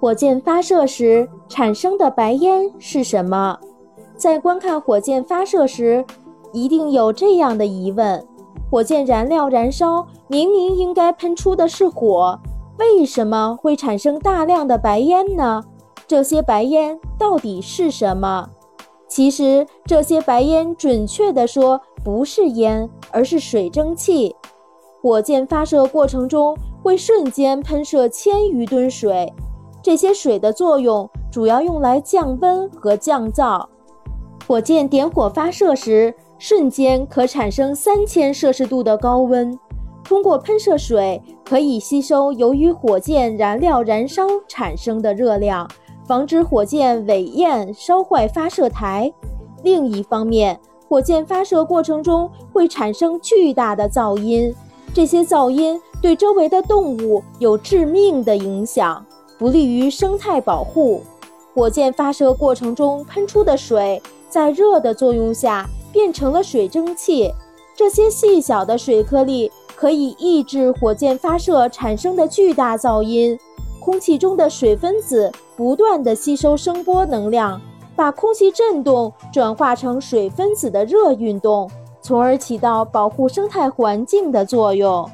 火箭发射时产生的白烟是什么？在观看火箭发射时，一定有这样的疑问：火箭燃料燃烧明明应该喷出的是火，为什么会产生大量的白烟呢？这些白烟到底是什么？其实，这些白烟准确地说不是烟，而是水蒸气。火箭发射过程中会瞬间喷射千余吨水。这些水的作用主要用来降温和降噪。火箭点火发射时，瞬间可产生三千摄氏度的高温。通过喷射水，可以吸收由于火箭燃料燃烧产生的热量，防止火箭尾焰烧坏发射台。另一方面，火箭发射过程中会产生巨大的噪音，这些噪音对周围的动物有致命的影响。不利于生态保护。火箭发射过程中喷出的水，在热的作用下变成了水蒸气。这些细小的水颗粒可以抑制火箭发射产生的巨大噪音。空气中的水分子不断地吸收声波能量，把空气振动转化成水分子的热运动，从而起到保护生态环境的作用。